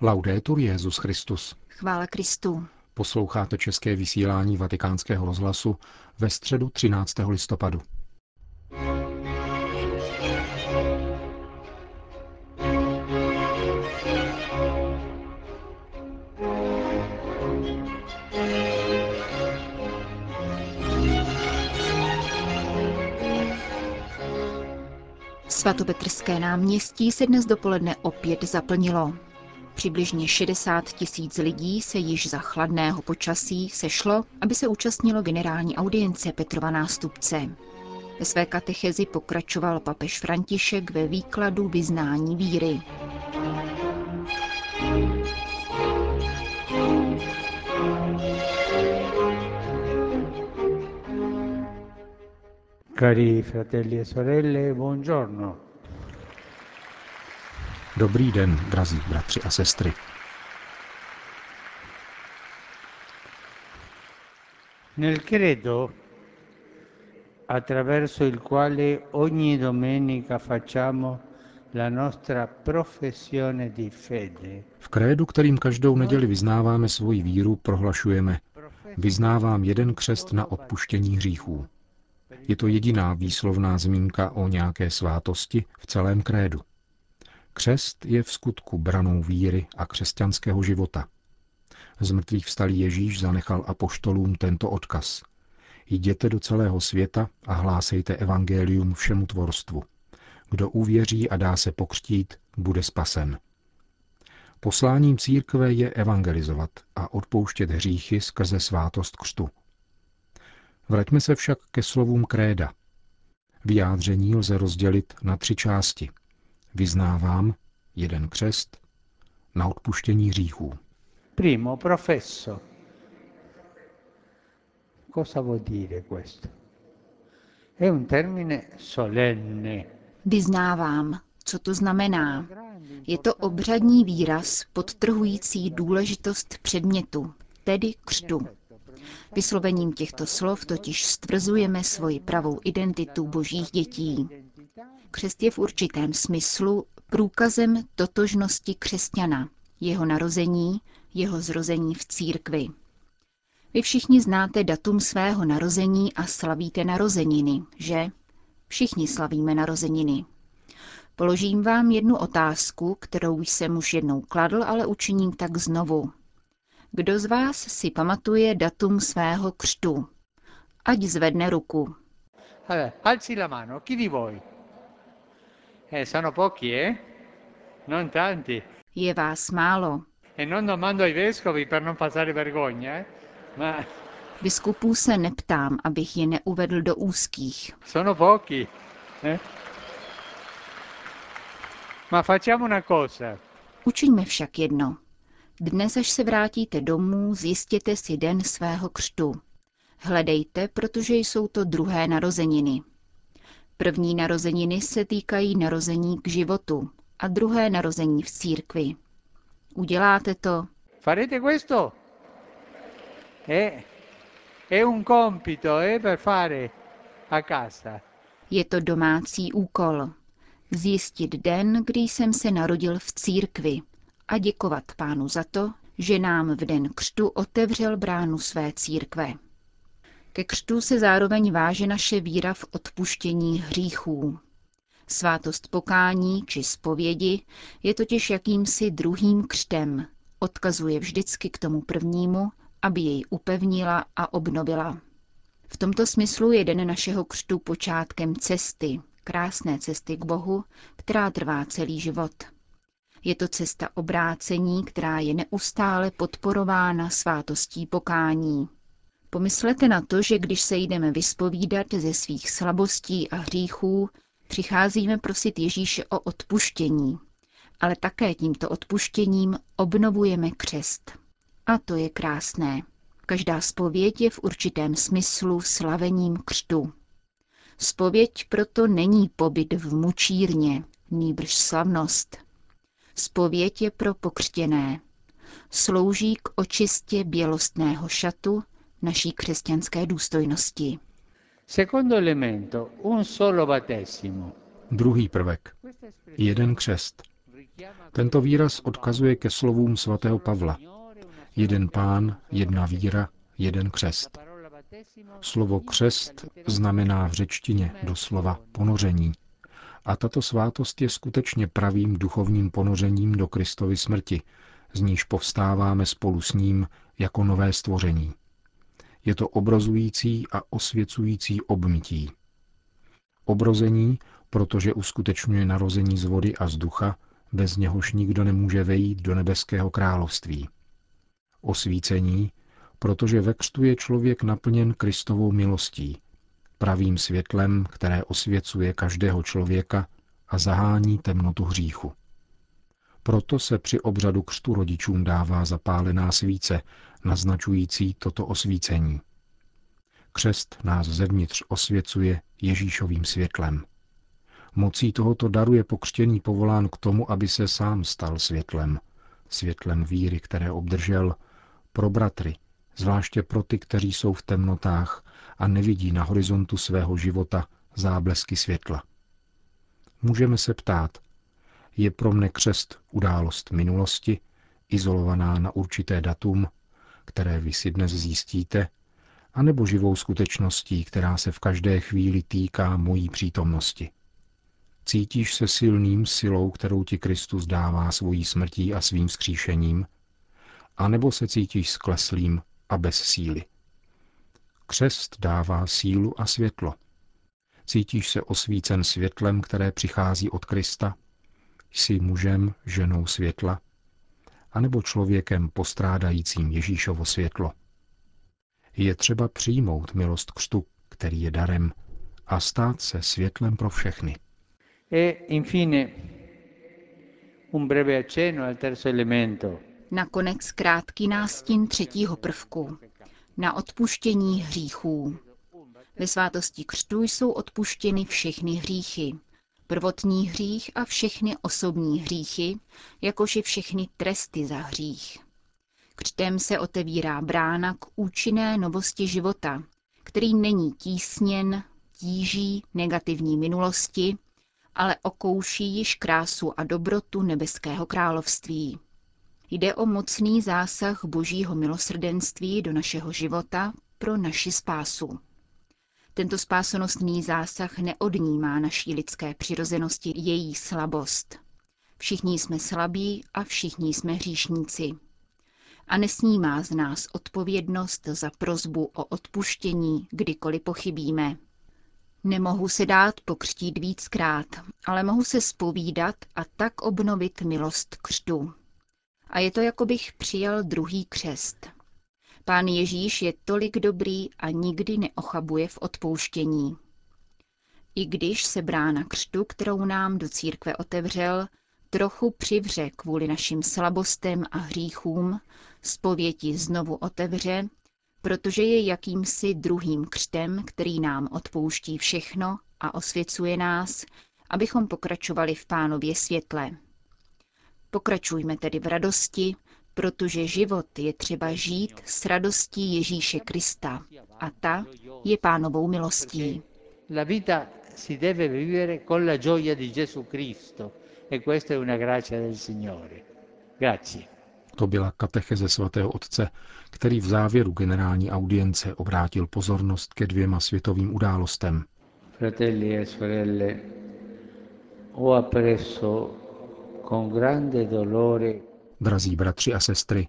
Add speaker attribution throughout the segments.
Speaker 1: Laudetur Jezus Christus.
Speaker 2: Chvála Kristu.
Speaker 1: Posloucháte české vysílání Vatikánského rozhlasu ve středu 13. listopadu.
Speaker 2: Svatopetrské náměstí se dnes dopoledne opět zaplnilo. Přibližně 60 tisíc lidí se již za chladného počasí sešlo, aby se účastnilo generální audience Petrova nástupce. Ve své katechezi pokračoval papež František ve výkladu vyznání víry.
Speaker 3: Cari fratelli e sorelle, buongiorno.
Speaker 1: Dobrý den, drazí bratři a sestry.
Speaker 3: Nel credo, attraverso il quale ogni domenica facciamo la nostra professione di fede,
Speaker 1: V krédu, kterým každou neděli vyznáváme svoji víru, prohlašujeme Vyznávám jeden křest na odpuštění hříchů. Je to jediná výslovná zmínka o nějaké svátosti v celém krédu. Křest je v skutku branou víry a křesťanského života. Z mrtvých vstalý Ježíš zanechal apoštolům tento odkaz. Jděte do celého světa a hlásejte evangelium všemu tvorstvu. Kdo uvěří a dá se pokřtít, bude spasen. Posláním církve je evangelizovat a odpouštět hříchy skrze svátost křtu. Vraťme se však ke slovům kréda. Vyjádření lze rozdělit na tři části. Vyznávám, jeden křest, na odpuštění hříchů.
Speaker 3: primo professo. Cosa vuol dire questo? È un termine solenne.
Speaker 2: Vyznávám, co to znamená. Je to obřadní výraz podtrhující důležitost předmětu, tedy křtu. Vyslovením těchto slov totiž stvrzujeme svoji pravou identitu božích dětí. Křest je v určitém smyslu průkazem totožnosti křesťana, jeho narození, jeho zrození v církvi. Vy všichni znáte datum svého narození a slavíte narozeniny, že? Všichni slavíme narozeniny. Položím vám jednu otázku, kterou jsem už jednou kladl, ale učiním tak znovu. Kdo z vás si pamatuje datum svého křtu? Ať zvedne ruku.
Speaker 3: Alzi la mano, chi di voi? Eh, sono pochi, eh? Non tanti.
Speaker 2: Je vás málo.
Speaker 3: E non domando ai vescovi per non passare vergogna, eh? Ma
Speaker 2: Biskupů se neptám, abych je neuvedl do úzkých.
Speaker 3: sono pochi. eh? Ma facciamo una cosa.
Speaker 2: Učiňme však jedno. Dnes, až se vrátíte domů, zjistěte si den svého křtu. Hledejte, protože jsou to druhé narozeniny. První narozeniny se týkají narození k životu a druhé narození v církvi. Uděláte to?
Speaker 3: Farete questo? È, è un compito eh, per fare a casa.
Speaker 2: Je to domácí úkol. Zjistit den, kdy jsem se narodil v církvi a děkovat pánu za to, že nám v den křtu otevřel bránu své církve. Ke křtu se zároveň váže naše víra v odpuštění hříchů. Svátost pokání či zpovědi je totiž jakýmsi druhým křtem, odkazuje vždycky k tomu prvnímu, aby jej upevnila a obnovila. V tomto smyslu je den našeho křtu počátkem cesty, krásné cesty k Bohu, která trvá celý život. Je to cesta obrácení, která je neustále podporována svátostí pokání. Pomyslete na to, že když se jdeme vyspovídat ze svých slabostí a hříchů, přicházíme prosit Ježíše o odpuštění, ale také tímto odpuštěním obnovujeme křest. A to je krásné. Každá spověď je v určitém smyslu slavením křtu. Spověď proto není pobyt v mučírně, nýbrž slavnost. Spověď je pro pokřtěné. Slouží k očistě bělostného šatu naší křesťanské důstojnosti.
Speaker 3: Secondo elemento, un solo battesimo.
Speaker 1: Druhý prvek. Jeden křest. Tento výraz odkazuje ke slovům svatého Pavla. Jeden pán, jedna víra, jeden křest. Slovo křest znamená v řečtině doslova ponoření. A tato svátost je skutečně pravým duchovním ponořením do Kristovy smrti, z níž povstáváme spolu s ním jako nové stvoření. Je to obrozující a osvěcující obmytí. Obrození, protože uskutečňuje narození z vody a z ducha, bez něhož nikdo nemůže vejít do nebeského království. Osvícení, protože ve křtu je člověk naplněn Kristovou milostí, pravým světlem, které osvěcuje každého člověka a zahání temnotu hříchu. Proto se při obřadu křtu rodičům dává zapálená svíce, naznačující toto osvícení. Křest nás zevnitř osvěcuje Ježíšovým světlem. Mocí tohoto daru je pokřtěný povolán k tomu, aby se sám stal světlem, světlem víry, které obdržel, pro bratry, zvláště pro ty, kteří jsou v temnotách a nevidí na horizontu svého života záblesky světla. Můžeme se ptát, je pro mne křest událost minulosti, izolovaná na určité datum, které vy si dnes zjistíte, anebo živou skutečností, která se v každé chvíli týká mojí přítomnosti. Cítíš se silným silou, kterou ti Kristus dává svojí smrtí a svým skříšením, anebo se cítíš skleslým a bez síly. Křest dává sílu a světlo. Cítíš se osvícen světlem, které přichází od Krista? Jsi mužem, ženou světla? Anebo člověkem postrádajícím Ježíšovo světlo. Je třeba přijmout milost křtu, který je darem, a stát se světlem pro všechny.
Speaker 3: E infine un breve accenno al terzo elemento.
Speaker 2: Nakonec krátký nástin třetího prvku. Na odpuštění hříchů. Ve svátosti křtu jsou odpuštěny všechny hříchy prvotní hřích a všechny osobní hříchy, jakož i všechny tresty za hřích. Křtem se otevírá brána k účinné novosti života, který není tísněn, tíží negativní minulosti, ale okouší již krásu a dobrotu nebeského království. Jde o mocný zásah božího milosrdenství do našeho života pro naši spásu. Tento spásonostný zásah neodnímá naší lidské přirozenosti její slabost. Všichni jsme slabí a všichni jsme hříšníci. A nesnímá z nás odpovědnost za prozbu o odpuštění, kdykoliv pochybíme. Nemohu se dát pokřtít víckrát, ale mohu se spovídat a tak obnovit milost křtu. A je to, jako bych přijal druhý křest. Pán Ježíš je tolik dobrý a nikdy neochabuje v odpouštění. I když se brána křtu, kterou nám do církve otevřel, trochu přivře kvůli našim slabostem a hříchům, zpověti znovu otevře, protože je jakýmsi druhým křtem, který nám odpouští všechno a osvěcuje nás, abychom pokračovali v pánově světle. Pokračujme tedy v radosti, protože život je třeba žít s radostí Ježíše Krista a ta je pánovou milostí.
Speaker 3: La vita si deve vivere con la gioia di Gesù Cristo e questa è una grazia del Signore. Grazie.
Speaker 1: To byla katecheze svatého otce, který v závěru generální audience obrátil pozornost ke dvěma světovým událostem.
Speaker 3: Fratelli e sorelle, ho appresso con grande dolore
Speaker 1: Drazí bratři a sestry,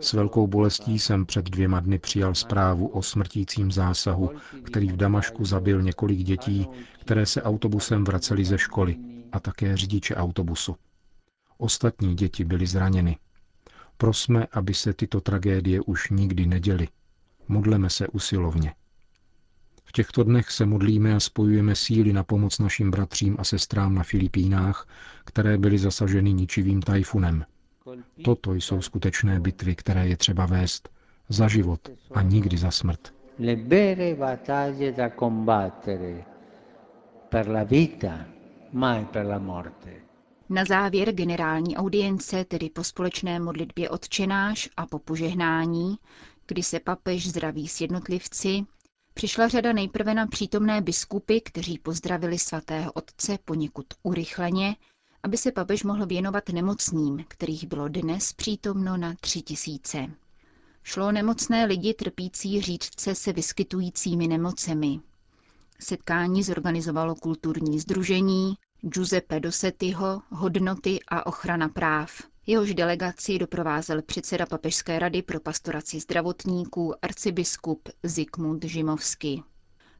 Speaker 1: s velkou bolestí jsem před dvěma dny přijal zprávu o smrtícím zásahu, který v Damašku zabil několik dětí, které se autobusem vraceli ze školy a také řidiče autobusu. Ostatní děti byly zraněny. Prosme, aby se tyto tragédie už nikdy neděly. Modleme se usilovně. V těchto dnech se modlíme a spojujeme síly na pomoc našim bratřím a sestrám na Filipínách, které byly zasaženy ničivým tajfunem – Toto jsou skutečné bitvy, které je třeba vést za život a nikdy za smrt.
Speaker 3: Le vere battaglie da combattere per la vita, mai per la morte.
Speaker 2: Na závěr generální audience, tedy po společné modlitbě odčenáš a po požehnání, kdy se papež zdraví s jednotlivci, přišla řada nejprve na přítomné biskupy, kteří pozdravili svatého otce poněkud urychleně aby se papež mohl věnovat nemocným, kterých bylo dnes přítomno na tři tisíce. Šlo nemocné lidi trpící řídce se vyskytujícími nemocemi. Setkání zorganizovalo kulturní združení Giuseppe Dossettiho, Hodnoty a ochrana práv. Jehož delegaci doprovázel předseda Papežské rady pro pastoraci zdravotníků arcibiskup Zikmund Žimovsky.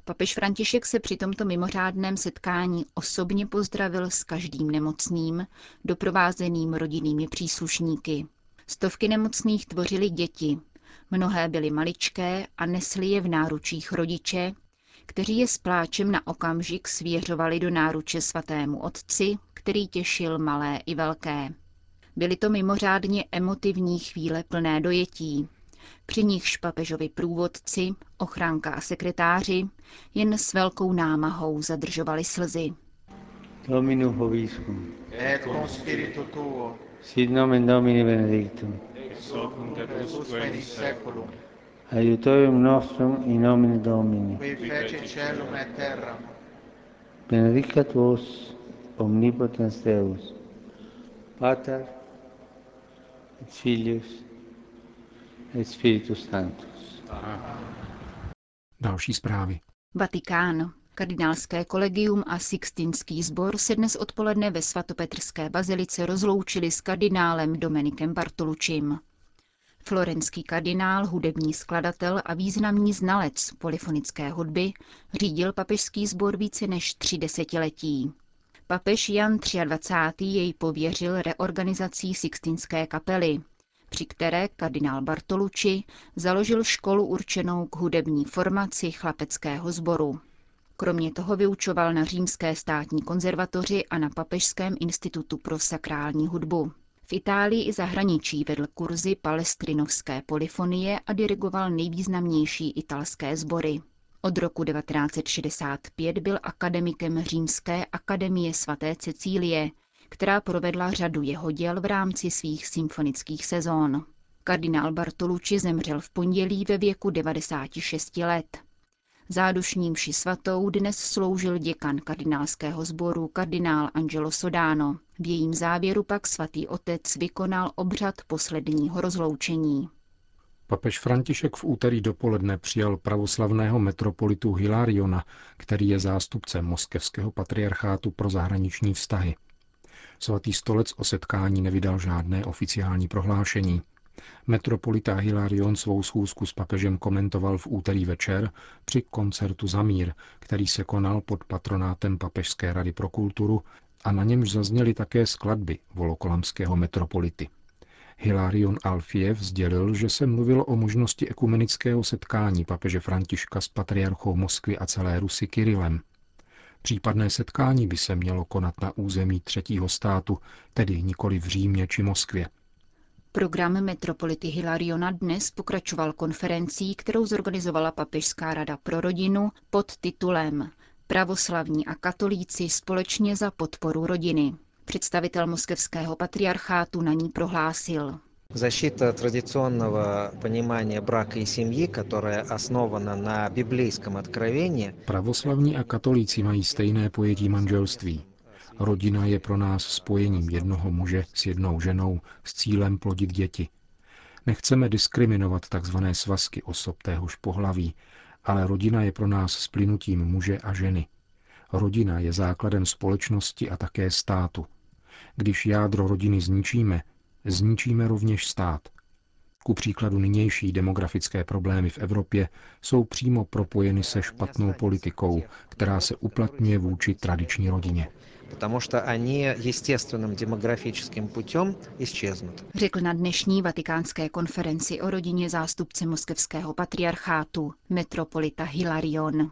Speaker 2: Papež František se při tomto mimořádném setkání osobně pozdravil s každým nemocným, doprovázeným rodinnými příslušníky. Stovky nemocných tvořili děti. Mnohé byly maličké a nesli je v náručích rodiče, kteří je s pláčem na okamžik svěřovali do náruče svatému otci, který těšil malé i velké. Byly to mimořádně emotivní chvíle plné dojetí, při nichž papežovi průvodci, ochránka a sekretáři jen s velkou námahou zadržovali slzy.
Speaker 4: Domino Hoviscum. Et con spiritu tuo. Sit nomen Domini benedictum. Ex hoc nunc et usque in seculum. Aiutorium nostrum in nomine Domini.
Speaker 3: Qui fece celum et terram.
Speaker 4: Benedicat vos omnipotens Deus, Pater et Filius Sanctus.
Speaker 1: Další zprávy.
Speaker 2: Vatikán. Kardinálské kolegium a Sixtinský sbor se dnes odpoledne ve svatopetrské bazilice rozloučili s kardinálem Dominikem Bartolučím. Florenský kardinál, hudební skladatel a významný znalec polyfonické hudby řídil papežský sbor více než tři desetiletí. Papež Jan 23. jej pověřil reorganizací Sixtinské kapely, při které kardinál Bartolucci založil školu určenou k hudební formaci chlapeckého sboru. Kromě toho vyučoval na Římské státní konzervatoři a na Papežském institutu pro sakrální hudbu. V Itálii i zahraničí vedl kurzy palestrinovské polyfonie a dirigoval nejvýznamnější italské sbory. Od roku 1965 byl akademikem Římské akademie svaté Cecílie, která provedla řadu jeho děl v rámci svých symfonických sezón. Kardinál Bartolucci zemřel v pondělí ve věku 96 let. Zádušní mši svatou dnes sloužil děkan kardinálského sboru kardinál Angelo Sodano. V jejím závěru pak svatý otec vykonal obřad posledního rozloučení.
Speaker 1: Papež František v úterý dopoledne přijal pravoslavného metropolitu Hilariona, který je zástupcem moskevského patriarchátu pro zahraniční vztahy. Svatý stolec o setkání nevydal žádné oficiální prohlášení. Metropolita Hilarion svou schůzku s papežem komentoval v úterý večer při koncertu za mír, který se konal pod patronátem Papežské rady pro kulturu a na němž zazněly také skladby volokolamského metropolity. Hilarion Alfiev sdělil, že se mluvilo o možnosti ekumenického setkání papeže Františka s patriarchou Moskvy a celé Rusy Kirilem. Případné setkání by se mělo konat na území třetího státu, tedy nikoli v Římě či Moskvě.
Speaker 2: Program metropolity Hilariona dnes pokračoval konferencí, kterou zorganizovala Papežská rada pro rodinu pod titulem Pravoslavní a katolíci společně za podporu rodiny. Představitel moskevského patriarchátu na ní prohlásil.
Speaker 5: Защита традиционного понимания брака и семьи, которая основана на библейском откровении.
Speaker 1: Pravoslavní a katolíci mají stejné pojetí manželství. Rodina je pro nás spojením jednoho muže s jednou ženou s cílem plodit děti. Nechceme diskriminovat tzv. svazky osob téhož pohlaví, ale rodina je pro nás splynutím muže a ženy. Rodina je základem společnosti a také státu. Když jádro rodiny zničíme, zničíme rovněž stát. Ku příkladu nynější demografické problémy v Evropě jsou přímo propojeny se špatnou politikou, která se uplatňuje vůči tradiční rodině.
Speaker 5: Потому что они естественным демографическим путем исчезнут.
Speaker 2: Řekl na dnešní vatikánské konferenci o rodině zástupce moskevského patriarchátu, metropolita Hilarion.